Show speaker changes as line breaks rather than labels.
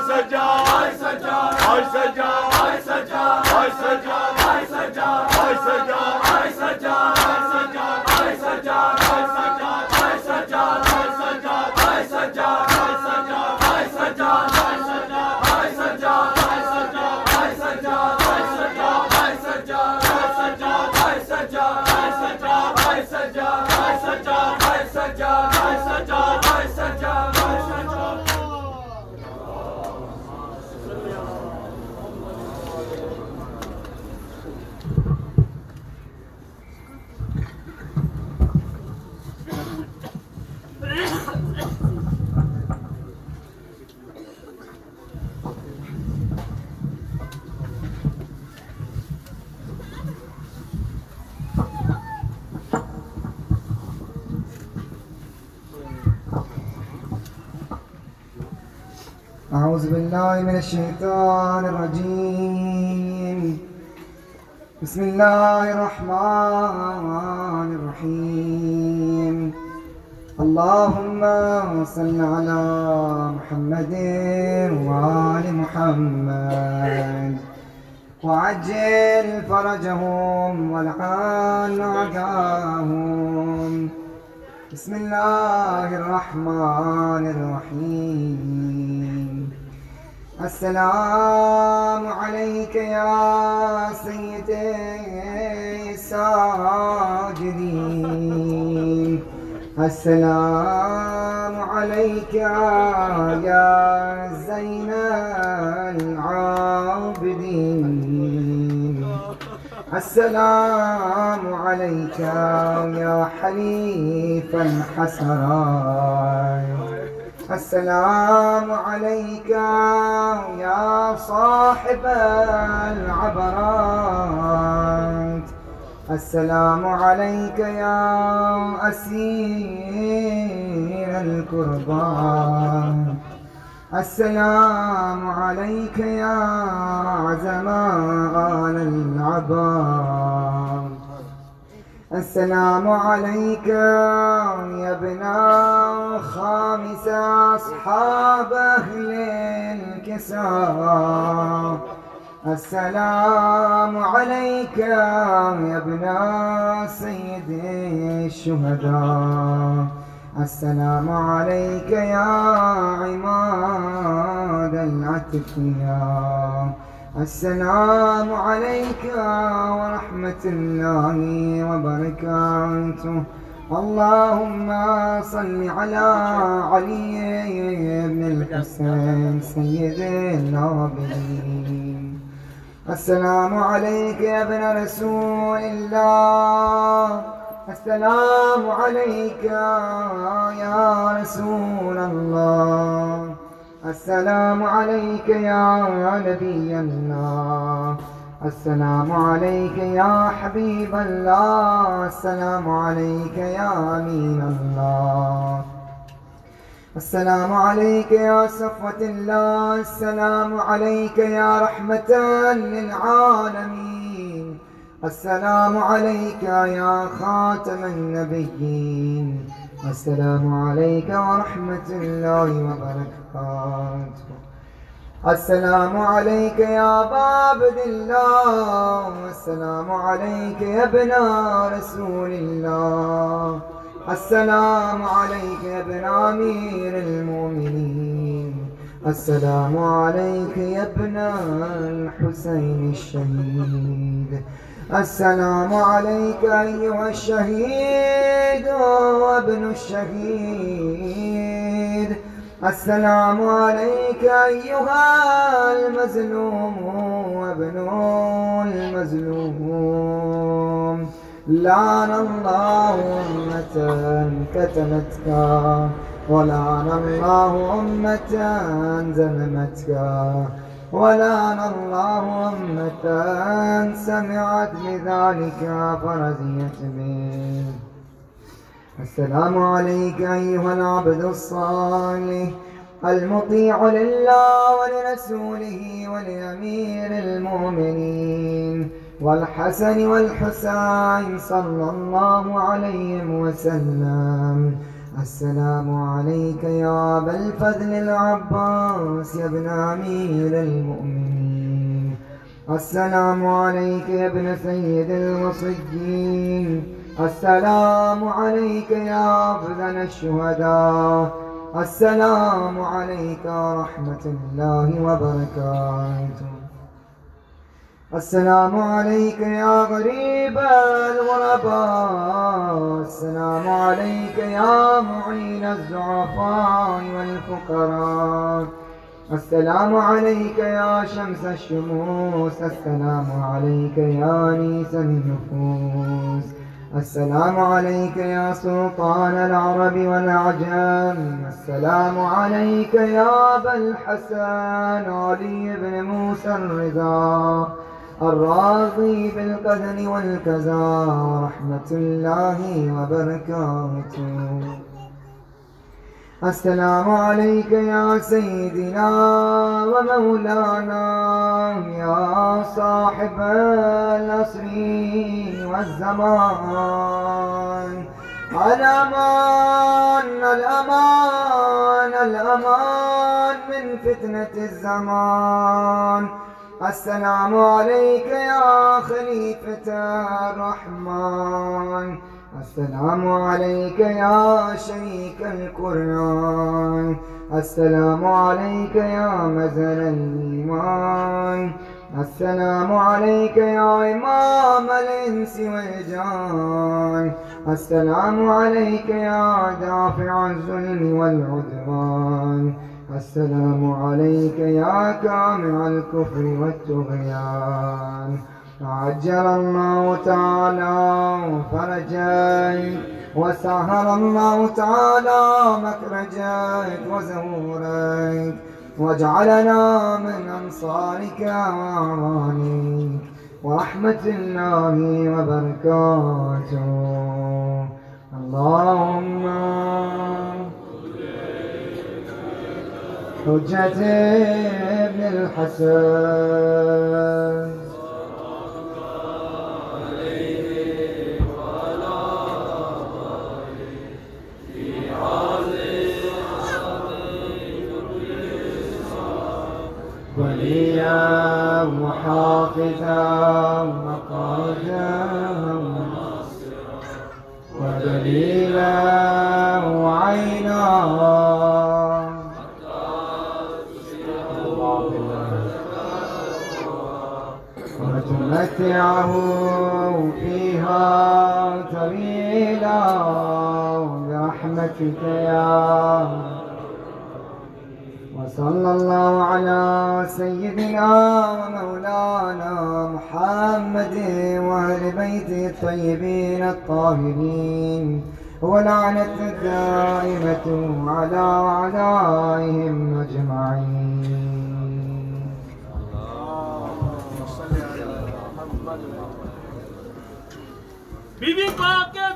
سجا سجا سجا سجا سجا أعوذ بالله من الشيطان الرجيم. بسم الله الرحمن الرحيم. اللهم صل على محمد وآل محمد. وعجل فرجهم والعن أعداءهم بسم الله الرحمن الرحيم. السلام عليك يا سيدي الساجدين. السلام عليك يا زين العابدين. السلام عليك يا حليف الحسرات. السلام عليك يا صاحب العبرات. السلام عليك يا أسير الكربات السلام عليك يا زمان العباد. السلام عليك يا ابن خامس أصحاب أهل الكساء. السلام عليك يا ابن سيد الشهداء. السلام عليك يا عماد الأتقياء. السلام عليك ورحمة الله وبركاته. اللهم صل على علي بن الحسين سيد العابدين السلام عليك يا ابن رسول الله. السلام عليك يا رسول الله. السلام عليك يا نبي الله. السلام عليك يا حبيب الله، السلام عليك يا أمين الله. السلام عليك يا صفوة الله، السلام عليك يا رحمة للعالمين. السلام عليك يا خاتم النبيين. السلام عليك ورحمة الله وبركاته. السلام عليك يا باب الله السلام عليك يا ابن رسول الله. السلام عليك يا ابن أمير المؤمنين. السلام عليك يا ابن الحسين الشهيد. السلام عليك أيها الشهيد وابن الشهيد. السلام عليك أيها المظلوم وابن المظلوم. لعن الله أمة كتمتك ولعن الله أمة زلمتك ولعن الله أمة سمعت بذلك فرزيت به. السلام عليك أيها العبد الصالح، المطيع لله ولرسوله ولأمير المؤمنين، والحسن والحسين صلى الله عليهم وسلم. السلام عليك يا أبا الفضل العباس يا ابن أمير المؤمنين. السلام عليك يا ابن سيد الوصيين. السلام عليك يا أفضل الشهداء. السلام عليك ورحمة الله وبركاته. السلام عليك يا غريب الغرباء. السلام عليك يا معين الزعفاء والفقراء. السلام عليك يا شمس الشموس. السلام عليك يا أنيس النفوس. السلام عليك يا سلطان العرب والعجم السلام عليك يا أبا الحسن. علي بن موسى الرضا. الراضي بالقدر والكذا. ورحمة الله وبركاته. السلام عليك يا سيدنا ومولانا يا صاحب العصر والزمان. الأمان الأمان الأمان من فتنة الزمان. السلام عليك يا خليفة الرحمن. السلام عليك يا شريك القرآن. السلام عليك يا مزل الإيمان. السلام عليك يا إمام الإنس والجان. السلام عليك يا دافع الظلم والعدوان. السلام عليك يا كامع الكفر والطغيان. عجل الله تعالى فرجيك وسهل الله تعالى مخرجيك وزهوريك واجعلنا من أنصارك وأعوانك ورحمة الله وبركاته اللهم حجة ابن الحسن وليا وحافظا وقادا ودليلا وعينا وتمتعه فيها طويلا برحمتك يا وصلى الله على سيدنا ومولانا محمد وأهل بيته الطيبين الطاهرين ولعنة الدائمة على أعدائهم أجمعين.
بی بی پاک کے